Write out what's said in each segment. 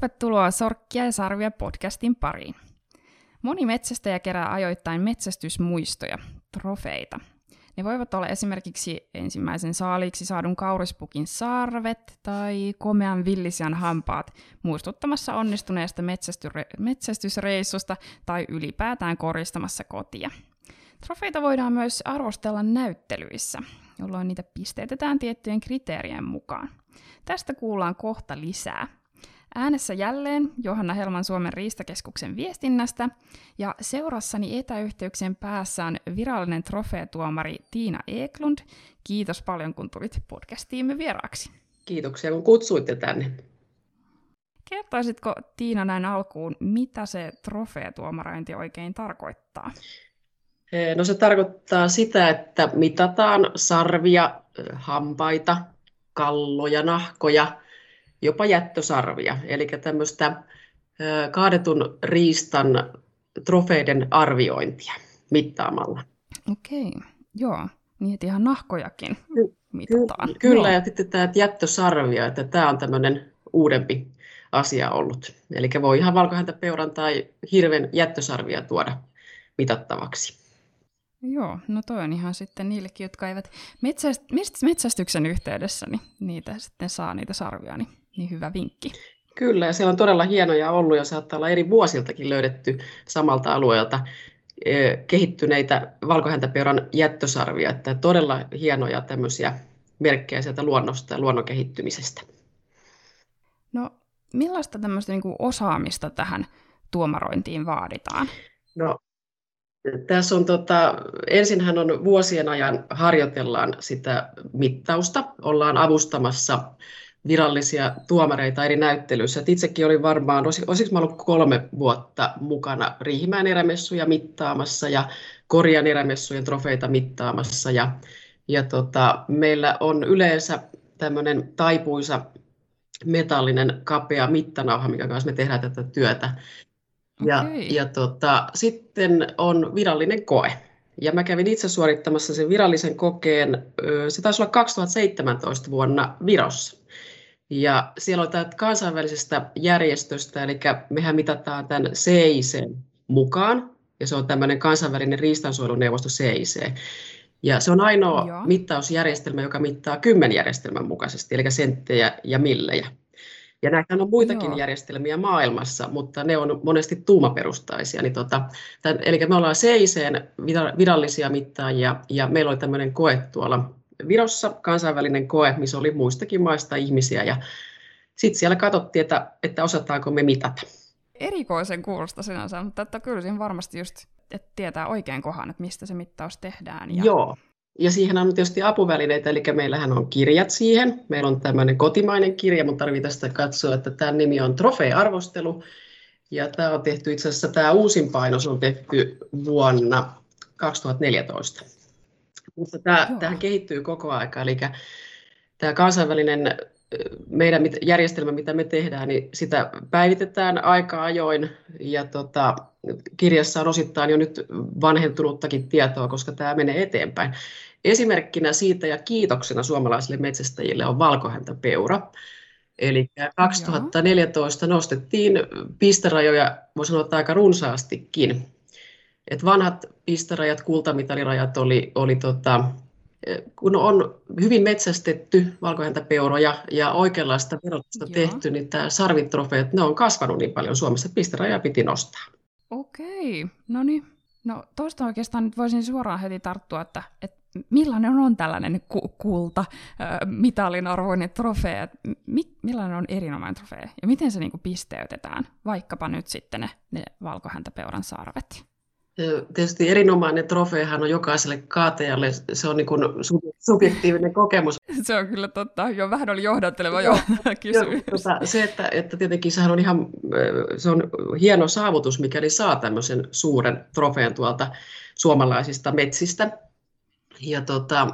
Tervetuloa Sorkkia ja Sarvia podcastin pariin. Moni metsästäjä kerää ajoittain metsästysmuistoja, trofeita. Ne voivat olla esimerkiksi ensimmäisen saaliiksi saadun kaurispukin sarvet tai komean villisian hampaat muistuttamassa onnistuneesta metsästysreissusta tai ylipäätään koristamassa kotia. Trofeita voidaan myös arvostella näyttelyissä, jolloin niitä pisteytetään tiettyjen kriteerien mukaan. Tästä kuullaan kohta lisää – Äänessä jälleen Johanna Helman Suomen riistakeskuksen viestinnästä ja seurassani etäyhteyksien päässä on virallinen trofeetuomari Tiina Eklund. Kiitos paljon, kun tulit podcastiimme vieraaksi. Kiitoksia, kun kutsuitte tänne. Kertoisitko Tiina näin alkuun, mitä se trofeetuomarointi oikein tarkoittaa? No se tarkoittaa sitä, että mitataan sarvia, hampaita, kalloja, nahkoja – jopa jättösarvia, eli tämmöistä kaadetun riistan trofeiden arviointia mittaamalla. Okei, joo. Niin, että ihan nahkojakin mitataan. Ky- kyllä, joo. ja sitten tämä jättösarvia, että tämä on tämmöinen uudempi asia ollut. Eli voi ihan valkohäntäpeuran tai hirven jättösarvia tuoda mitattavaksi. Joo, no toi on ihan sitten niillekin, jotka eivät metsäst- metsästyksen yhteydessä niin niitä sitten saa niitä sarvia, niin niin hyvä vinkki. Kyllä, ja siellä on todella hienoja ollut ja saattaa olla eri vuosiltakin löydetty samalta alueelta e, kehittyneitä valkohäntäpeuran jättösarvia, että todella hienoja tämmöisiä merkkejä sieltä luonnosta ja luonnon kehittymisestä. No, millaista tämmöistä niin osaamista tähän tuomarointiin vaaditaan? No, tässä on tota, ensinhän on vuosien ajan harjoitellaan sitä mittausta, ollaan avustamassa virallisia tuomareita eri näyttelyissä. Et itsekin olin varmaan, olisiko mä ollut kolme vuotta mukana Riihimäen erämessuja mittaamassa ja Korjan erämessujen trofeita mittaamassa. Ja, ja tota, meillä on yleensä tämmöinen taipuisa metallinen kapea mittanauha, mikä kanssa me tehdään tätä työtä. Ja, okay. ja tota, sitten on virallinen koe. Ja mä kävin itse suorittamassa sen virallisen kokeen, se taisi olla 2017 vuonna Virossa. Ja siellä on tämä kansainvälisestä järjestöstä, eli mehän mitataan tämän CIC mukaan, ja se on tämmöinen kansainvälinen riistansuojeluneuvosto CIC. Ja se on ainoa Joo. mittausjärjestelmä, joka mittaa kymmenjärjestelmän mukaisesti, eli senttejä ja millejä. Ja näitä on muitakin Joo. järjestelmiä maailmassa, mutta ne on monesti tuumaperustaisia. Niin tota, tämän, eli me ollaan CICn virallisia mittaajia, ja meillä oli tämmöinen koe tuolla Virossa kansainvälinen koe, missä oli muistakin maista ihmisiä ja sitten siellä katsottiin, että, että osataanko me mitata. Erikoisen kuulosta sinänsä, mutta että kyllä siinä varmasti just että tietää oikein kohan, että mistä se mittaus tehdään. Ja... Joo, ja siihen on tietysti apuvälineitä, eli meillähän on kirjat siihen. Meillä on tämmöinen kotimainen kirja, mutta tarvitsee tästä katsoa, että tämän nimi on Trofee-arvostelu. Ja tämä on tehty itse asiassa, tämä uusin painos on tehty vuonna 2014. Mutta tämä, kehittyy koko aika, eli tämä kansainvälinen meidän järjestelmä, mitä me tehdään, niin sitä päivitetään aika ajoin ja tota, kirjassa on osittain jo nyt vanhentunuttakin tietoa, koska tämä menee eteenpäin. Esimerkkinä siitä ja kiitoksena suomalaisille metsästäjille on valkohäntäpeura. Eli 2014 nostettiin pisterajoja, voi sanoa, aika runsaastikin et vanhat pistarajat, kultamitalirajat oli, oli tota, kun on hyvin metsästetty valkohäntäpeuroja ja oikeanlaista verotusta Joo. tehty, niin tämä sarvitrofeet, ne on kasvanut niin paljon Suomessa, että pistaraja piti nostaa. Okei, no niin. No tuosta oikeastaan nyt voisin suoraan heti tarttua, että, että millainen on tällainen ku- kulta, äh, mitalin arvoinen trofee, mi- millainen on erinomainen trofee ja miten se niinku pisteytetään, vaikkapa nyt sitten ne, ne valkohäntäpeuran sarvet? Tietysti erinomainen trofeehan on jokaiselle kaatajalle, se on niin kuin subjektiivinen kokemus. Se on kyllä totta, jo vähän oli johdatteleva jo kysymys. Tota, se, että, että tietenkin sehän on ihan se on hieno saavutus, mikäli saa tämmöisen suuren trofeen tuolta suomalaisista metsistä. Ja tota,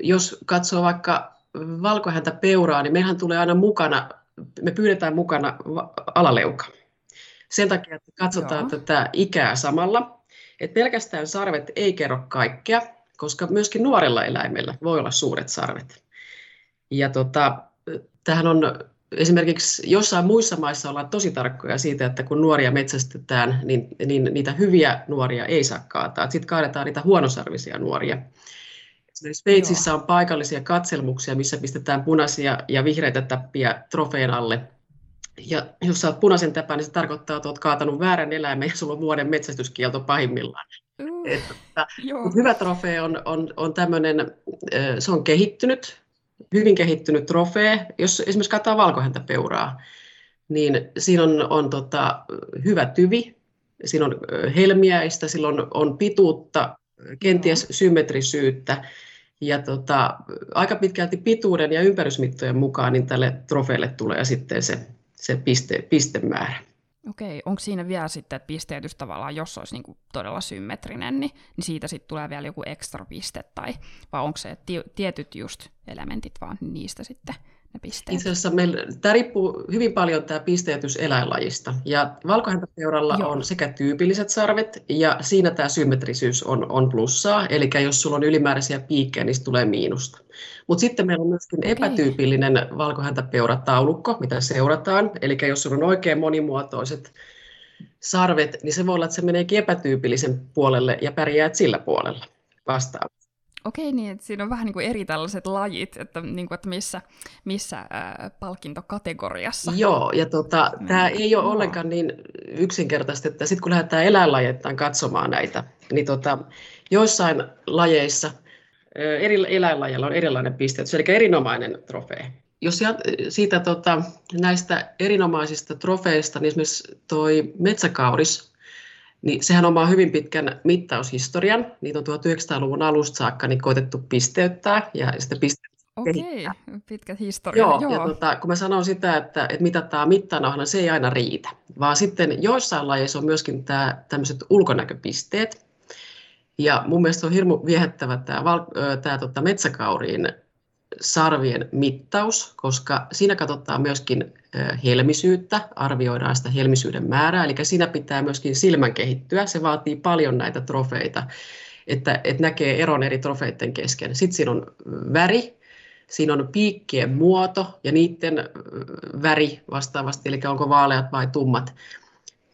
jos katsoo vaikka valkohäntä peuraa, niin mehän tulee aina mukana, me pyydetään mukana alaleuka sen takia, että katsotaan Joo. tätä ikää samalla. että pelkästään sarvet ei kerro kaikkea, koska myöskin nuorella eläimellä voi olla suuret sarvet. Ja tota, tähän on esimerkiksi jossain muissa maissa ollaan tosi tarkkoja siitä, että kun nuoria metsästetään, niin, niin niitä hyviä nuoria ei saa kaataa. Sitten kaadetaan niitä huonosarvisia nuoria. Sveitsissä on paikallisia katselmuksia, missä pistetään punaisia ja vihreitä täppiä trofeen alle. Ja jos saat punaisen täpän, niin se tarkoittaa, että olet kaatanut väärän eläimen ja sulla on vuoden metsästyskielto pahimmillaan. Uh, että, hyvä trofee on, on, on tämmöinen, se on kehittynyt, hyvin kehittynyt trofee. Jos esimerkiksi katsotaan valkohäntäpeuraa, niin siinä on, on tota, hyvä tyvi, siinä on helmiäistä, sillä on, on pituutta, kenties symmetrisyyttä. Ja tota, aika pitkälti pituuden ja ympärysmittojen mukaan niin tälle trofeelle tulee sitten se, se piste, pistemäärä. Okei, onko siinä vielä sitten, että pisteytys tavallaan, jos olisi niin todella symmetrinen, niin, niin siitä sitten tulee vielä joku ekstra piste, tai vai onko se tietyt just elementit vaan niistä sitten ne pisteet? Itse asiassa meillä, tämä riippuu hyvin paljon tämä pisteytys eläinlajista. Ja valkohäntäpeuralla Joo. on sekä tyypilliset sarvet, ja siinä tämä symmetrisyys on, on plussaa. Eli jos sulla on ylimääräisiä piikkejä, niin tulee miinusta. Mutta sitten meillä on myöskin okay. epätyypillinen valkohäntäpeurataulukko, mitä seurataan. Eli jos sulla on oikein monimuotoiset sarvet, niin se voi olla, että se meneekin epätyypillisen puolelle ja pärjäät sillä puolella vastaan. Okei, niin että siinä on vähän niin kuin eri tällaiset lajit, että, niin kuin, että missä, missä äh, palkintokategoriassa. Joo, ja tota, tämä ei ole ollenkaan niin yksinkertaista, että sitten kun lähdetään eläinlajeittain katsomaan näitä, niin tota, joissain lajeissa, eri eläinlajeilla on erilainen piste, eli erinomainen trofee. Jos siitä tota, näistä erinomaisista trofeista, niin esimerkiksi toi metsäkauris niin sehän omaa hyvin pitkän mittaushistorian. Niitä on 1900-luvun alusta saakka niin koitettu pisteyttää ja sitä piste- Okei, pitkä historia. Joo, Joo. Ja tota, kun mä sanon sitä, että, että mitataan mittanahdalla, niin se ei aina riitä. Vaan sitten joissain lajeissa on myöskin tämä, tämmöiset ulkonäköpisteet. Ja mun mielestä on hirmu viehättävä tämä, tämä tota, metsäkauriin sarvien mittaus, koska siinä katsotaan myöskin helmisyyttä, arvioidaan sitä helmisyyden määrää, eli siinä pitää myöskin silmän kehittyä, se vaatii paljon näitä trofeita, että, että näkee eron eri trofeiden kesken. Sitten siinä on väri, siinä on piikkien muoto ja niiden väri vastaavasti, eli onko vaaleat vai tummat,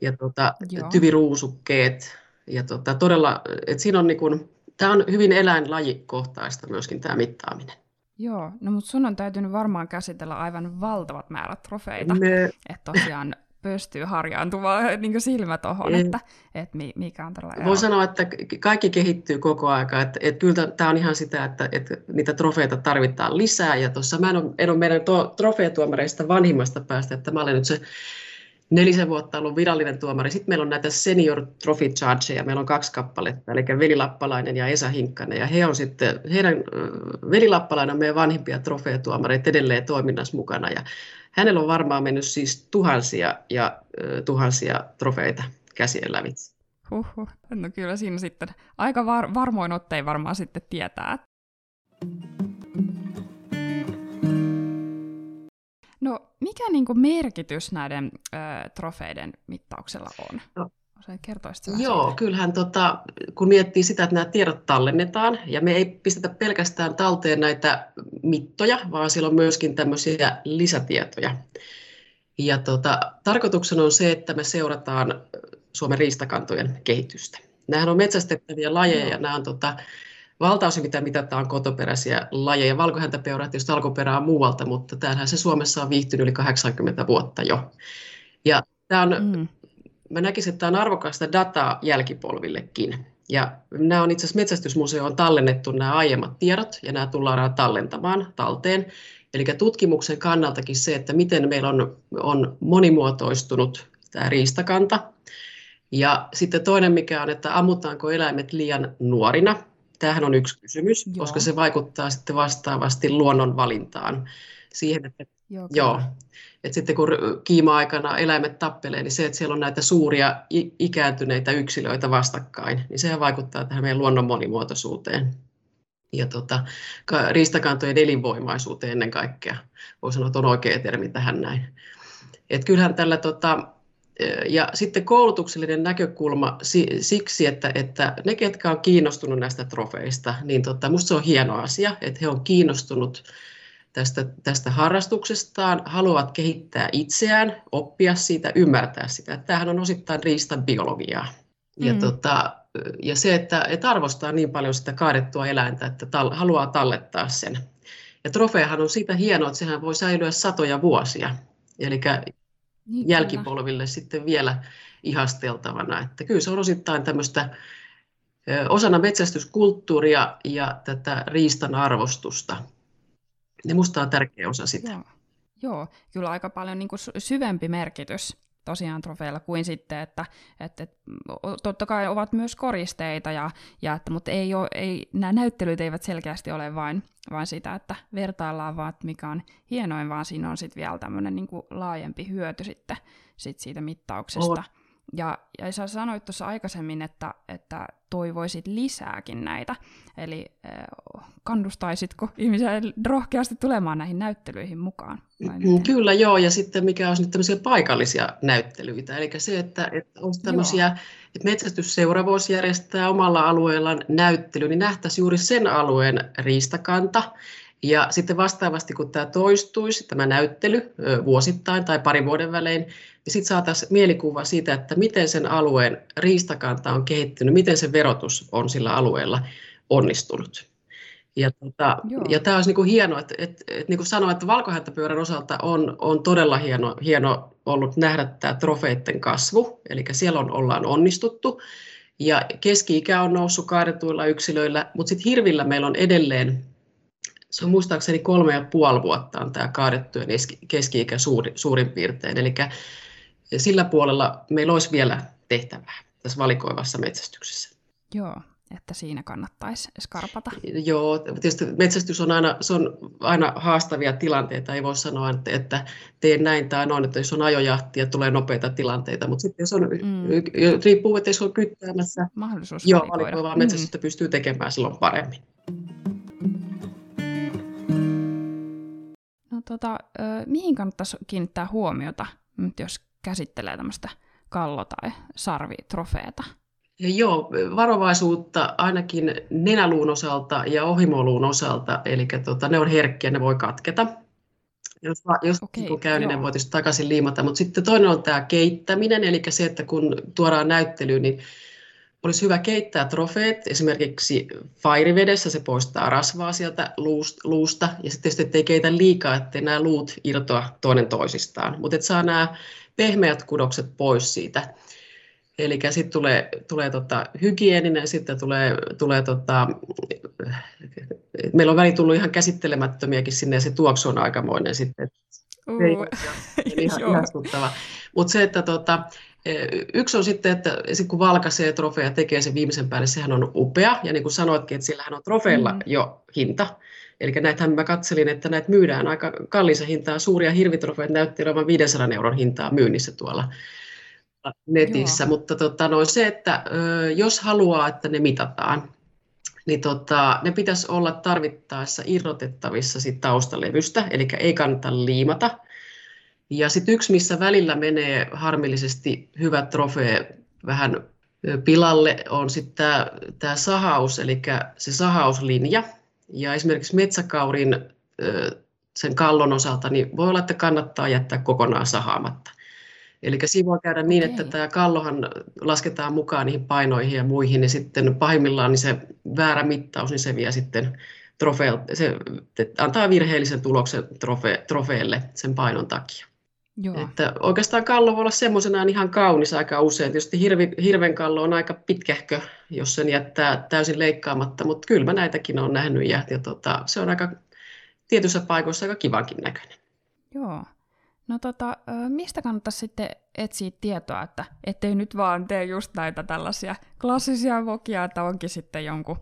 ja tuota, tyviruusukkeet, ja tuota, todella, että siinä on niin kuin, tämä on hyvin eläinlajikohtaista myöskin tämä mittaaminen. Joo, no mutta sun on täytynyt varmaan käsitellä aivan valtavat määrät trofeita, Me... että tosiaan pystyy harjaantumaan niin silmä tuohon, että, että mikä on tällä Voi sanoa, että kaikki kehittyy koko aika. Että, että kyllä tämä on ihan sitä, että, että niitä trofeita tarvitaan lisää. Ja tuossa mä en ole, en ole meidän trofeetuomareista vanhimmasta päästä, että mä olen nyt se nelisen vuotta ollut virallinen tuomari. Sitten meillä on näitä senior trophy chargeja, meillä on kaksi kappaletta, eli Veli Lappalainen ja Esa Hinkkanen. Ja he on sitten, heidän, Veli Lappalainen on meidän vanhimpia trofeetuomareita edelleen toiminnassa mukana. Ja hänellä on varmaan mennyt siis tuhansia ja tuhansia trofeita käsien lävitse. Huhhuh. No kyllä siinä sitten aika var- varmoin ottein varmaan sitten tietää. No, mikä niin kuin merkitys näiden ö, trofeiden mittauksella on? No. Joo, siitä? kyllähän tota, kun miettii sitä, että nämä tiedot tallennetaan, ja me ei pistetä pelkästään talteen näitä mittoja, vaan siellä on myöskin tämmöisiä lisätietoja. Ja tota, tarkoituksena on se, että me seurataan Suomen riistakantojen kehitystä. Nämähän on metsästettäviä lajeja, ja nämä on tota, valtaosin mitä mitataan kotoperäisiä lajeja. Valkohäntäpeura tietysti alkuperää muualta, mutta täällähän se Suomessa on viihtynyt yli 80 vuotta jo. Ja tämä on, mm. mä näkisin, että tämä on arvokasta dataa jälkipolvillekin. Ja nämä on itse asiassa Metsästysmuseoon tallennettu nämä aiemmat tiedot, ja nämä tullaan tallentamaan talteen. Eli tutkimuksen kannaltakin se, että miten meillä on, on monimuotoistunut tämä riistakanta. Ja sitten toinen mikä on, että ammutaanko eläimet liian nuorina, Tämähän on yksi kysymys, joo. koska se vaikuttaa sitten vastaavasti luonnon valintaan. Siihen, että, joo, joo, että sitten kun kiima-aikana eläimet tappelee, niin se, että siellä on näitä suuria ikääntyneitä yksilöitä vastakkain, niin sehän vaikuttaa tähän meidän luonnon monimuotoisuuteen ja tota, riistakantojen elinvoimaisuuteen ennen kaikkea. Voi sanoa, että on oikea termi tähän näin. Et kyllähän tällä tota, ja sitten koulutuksellinen näkökulma siksi, että, että ne, ketkä on kiinnostunut näistä trofeista, niin tota, musta se on hieno asia, että he on kiinnostunut tästä, tästä harrastuksestaan, haluavat kehittää itseään, oppia siitä, ymmärtää sitä. Tämähän on osittain riistan biologiaa. Ja, mm. tota, ja se, että, että arvostaa niin paljon sitä kaadettua eläintä, että tal, haluaa tallettaa sen. Ja trofeahan on siitä hienoa, että sehän voi säilyä satoja vuosia. Eli niin, jälkipolville kyllä. sitten vielä ihasteltavana. Että kyllä se on osittain tämmöistä osana metsästyskulttuuria ja tätä riistan arvostusta. Ja musta on tärkeä osa sitä. Joo, Joo kyllä aika paljon niin kuin syvempi merkitys tosiaan trofeilla kuin sitten, että, että, että totta kai ovat myös koristeita, ja, ja että, mutta ei ole, ei, nämä näyttelyt eivät selkeästi ole vain, vain sitä, että vertaillaan vaan, että mikä on hienoin, vaan siinä on sitten vielä tämmöinen niin laajempi hyöty sitten sit siitä mittauksesta. On. Ja, ja sä sanoit tuossa aikaisemmin, että, että toivoisit lisääkin näitä, eli äh, kannustaisitko ihmisiä rohkeasti tulemaan näihin näyttelyihin mukaan? Kyllä joo, ja sitten mikä olisi nyt tämmöisiä paikallisia näyttelyitä, eli se, että, että olisi tämmöisiä, joo. että metsästysseura voisi järjestää omalla alueellaan näyttely, niin nähtäisiin juuri sen alueen riistakanta, ja sitten vastaavasti, kun tämä toistuisi, tämä näyttely vuosittain tai pari vuoden välein, niin sitten saataisiin mielikuva siitä, että miten sen alueen riistakanta on kehittynyt, miten se verotus on sillä alueella onnistunut. Ja, tota, ja tämä olisi niinku hienoa, että, että, että niin kuin sanoin, että valkohäntäpyörän osalta on, on todella hieno, hieno ollut nähdä tämä trofeitten kasvu, eli siellä on, ollaan onnistuttu. Ja keski-ikä on noussut kaadetuilla yksilöillä, mutta sitten hirvillä meillä on edelleen se on muistaakseni kolme ja puoli vuotta on tämä kaadettujen keski-ikä suuri, suurin piirtein. Eli sillä puolella meillä olisi vielä tehtävää tässä valikoivassa metsästyksessä. Joo, että siinä kannattaisi skarpata. Joo, tietysti metsästys on aina, se on aina haastavia tilanteita. Ei voi sanoa, että, että teen näin tai noin, että jos on ajojahti ja tulee nopeita tilanteita. Mutta sitten jos on, mm. riippuu, että jos on kyttäämässä, Mahdollisuus joo, valikoivaa metsästystä mm. pystyy tekemään silloin paremmin. Tota, mihin kannattaisi kiinnittää huomiota, jos käsittelee tämmöistä kallo- tai sarvitrofeeta? Ja joo, varovaisuutta ainakin nenäluun osalta ja ohimoluun osalta, eli tota, ne on herkkiä, ne voi katketa. Jos, jos okay, kun käy, niin ne voi takaisin liimata. Mutta sitten toinen on tämä keittäminen, eli se, että kun tuodaan näyttelyyn, niin olisi hyvä keittää trofeet esimerkiksi fairivedessä, se poistaa rasvaa sieltä luusta, ja sitten tietysti ettei keitä liikaa, ettei nämä luut irtoa toinen toisistaan, mutta et saa nämä pehmeät kudokset pois siitä. Eli sitten tulee, tulee tota, hygieninen, sitten tulee, tulee tota, meillä on väli tullut ihan käsittelemättömiäkin sinne, ja se tuoksu on aikamoinen sitten. Uh. Ihan ihastuttava. Mutta se, että tota, Yksi on sitten, että kun valkaisee trofeja tekee sen viimeisen päälle, sehän on upea. Ja niin kuin sanoitkin, että sillähän on trofeilla mm. jo hinta. Eli näitähän mä katselin, että näitä myydään aika kallisen hintaa. Suuria hirvitrofeet näytti olevan 500 euron hintaa myynnissä tuolla netissä. Joo. Mutta tota, no, se, että jos haluaa, että ne mitataan, niin tota, ne pitäisi olla tarvittaessa irrotettavissa sit taustalevystä, eli ei kannata liimata. Ja sitten yksi, missä välillä menee harmillisesti hyvä trofee vähän pilalle, on sitten tämä sahaus, eli se sahauslinja. Ja esimerkiksi metsäkaurin sen kallon osalta, niin voi olla, että kannattaa jättää kokonaan sahaamatta. Eli siinä voi käydä niin, että tämä kallohan lasketaan mukaan niihin painoihin ja muihin, niin sitten pahimmillaan niin se väärä mittaus, niin se vie sitten trofeel, se antaa virheellisen tuloksen trofe, trofeelle sen painon takia. Joo. Että oikeastaan kallo voi olla semmoisenaan ihan kaunis aika usein. Tietysti hirvi, hirven kallo on aika pitkähkö, jos sen jättää täysin leikkaamatta, mutta kyllä mä näitäkin olen nähnyt ja, ja tota, se on aika tietyissä paikoissa aika kivankin näköinen. Joo. No tota, mistä kannattaisi sitten etsiä tietoa, että ettei nyt vaan tee just näitä tällaisia klassisia vokia, että onkin sitten jonkun,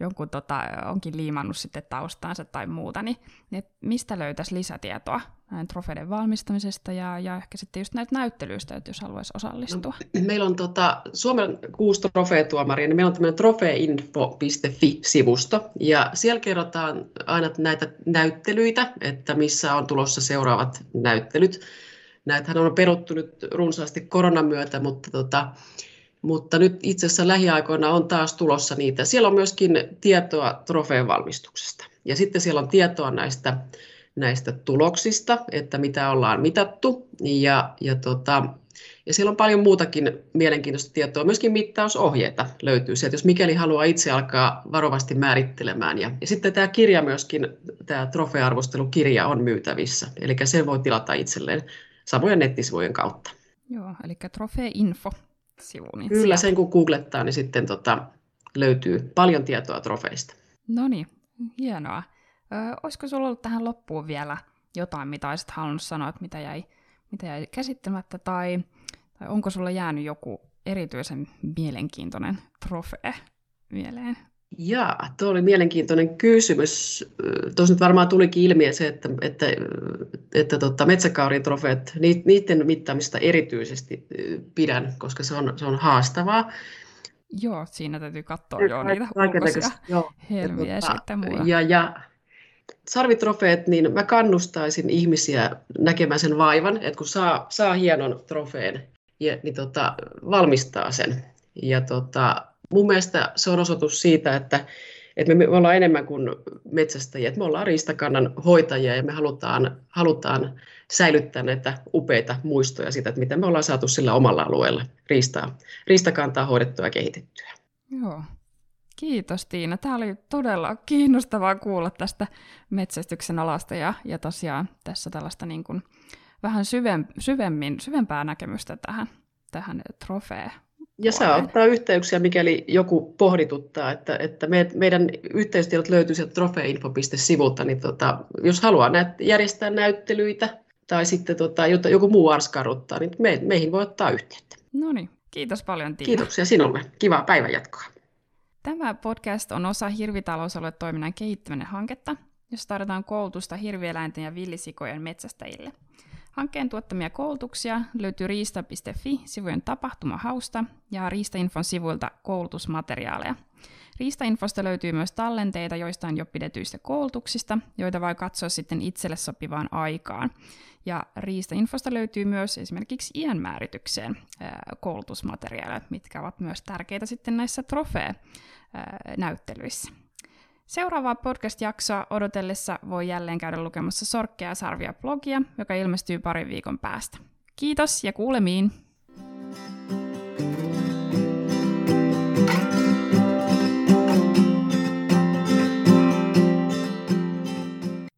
jonkun tota, onkin liimannut sitten taustaansa tai muuta, niin, niin mistä löytäisi lisätietoa näiden trofeiden valmistamisesta ja, ja ehkä sitten just näitä näyttelyistä, että jos haluaisi osallistua? No, meillä on tota, Suomen kuusi trofeetuomaria, niin meillä on tämmöinen trofeinfo.fi-sivusto, ja siellä kerrotaan aina näitä näyttelyitä, että missä on tulossa seuraavat näyttelyt. Näitähän on peruttu nyt runsaasti koronan myötä, mutta, tota, mutta nyt itse asiassa lähiaikoina on taas tulossa niitä. Siellä on myöskin tietoa trofeen valmistuksesta. Ja sitten siellä on tietoa näistä näistä tuloksista, että mitä ollaan mitattu. Ja, ja, tota, ja siellä on paljon muutakin mielenkiintoista tietoa. Myöskin mittausohjeita löytyy sieltä, jos mikäli haluaa itse alkaa varovasti määrittelemään. Ja, ja sitten tämä kirja myöskin, tämä trofearvostelukirja on myytävissä. Eli sen voi tilata itselleen samojen nettisivujen kautta. Joo, eli trofeinfo sivu. Niin Kyllä, sen kun googlettaa, niin sitten tota, löytyy paljon tietoa trofeista. No niin, hienoa. Ö, olisiko sulla ollut tähän loppuun vielä jotain, mitä olisit halunnut sanoa, että mitä jäi, mitä jäi käsittämättä, tai, tai onko sulla jäänyt joku erityisen mielenkiintoinen trofee mieleen? Jaa, tuo oli mielenkiintoinen kysymys. Tuossa nyt varmaan tulikin ilmi se, että, että, että tota, metsäkauritrofeet, niiden mittaamista erityisesti pidän, koska se on, se on haastavaa. Joo, siinä täytyy katsoa jo niitä ulkoisia helmiä ja, sitten muuta. Ja, ja sarvitrofeet, niin mä kannustaisin ihmisiä näkemään sen vaivan, että kun saa, saa hienon trofeen, ja, niin tota, valmistaa sen. Ja tota, mun mielestä se on osoitus siitä, että, että me, ollaan enemmän kuin metsästäjiä, että me ollaan riistakannan hoitajia ja me halutaan, halutaan säilyttää näitä upeita muistoja siitä, että mitä me ollaan saatu sillä omalla alueella riistaa, riistakantaa hoidettua ja kehitettyä. Joo. Kiitos Tiina. Tämä oli todella kiinnostavaa kuulla tästä metsästyksen alasta ja, ja tosiaan tässä tällaista niin kuin vähän syvem, syvemmin, syvempää näkemystä tähän, tähän trofee ja saa ottaa yhteyksiä, mikäli joku pohdituttaa, että, että me, meidän yhteystiedot löytyy sieltä trofeinfo.sivulta, niin tota, jos haluaa näet, järjestää näyttelyitä tai sitten tota, joku muu arskaruttaa, niin me, meihin voi ottaa yhteyttä. No niin, kiitos paljon Tiina. Kiitoksia sinulle. Kivaa päivänjatkoa. Tämä podcast on osa Hirvitalousalue-toiminnan kehittäminen hanketta, jossa tarjotaan koulutusta hirvieläinten ja villisikojen metsästäjille – Hankkeen tuottamia koulutuksia löytyy riista.fi-sivujen tapahtumahausta ja Riistainfon sivuilta koulutusmateriaaleja. Riistainfosta löytyy myös tallenteita joistain jo pidetyistä koulutuksista, joita voi katsoa sitten itselle sopivaan aikaan. Ja Riistainfosta löytyy myös esimerkiksi iänmääritykseen koulutusmateriaaleja, mitkä ovat myös tärkeitä sitten näissä trofee-näyttelyissä. Seuraavaa podcast-jaksoa odotellessa voi jälleen käydä lukemassa sorkkeja Sarvia blogia, joka ilmestyy parin viikon päästä. Kiitos ja kuulemiin! thank you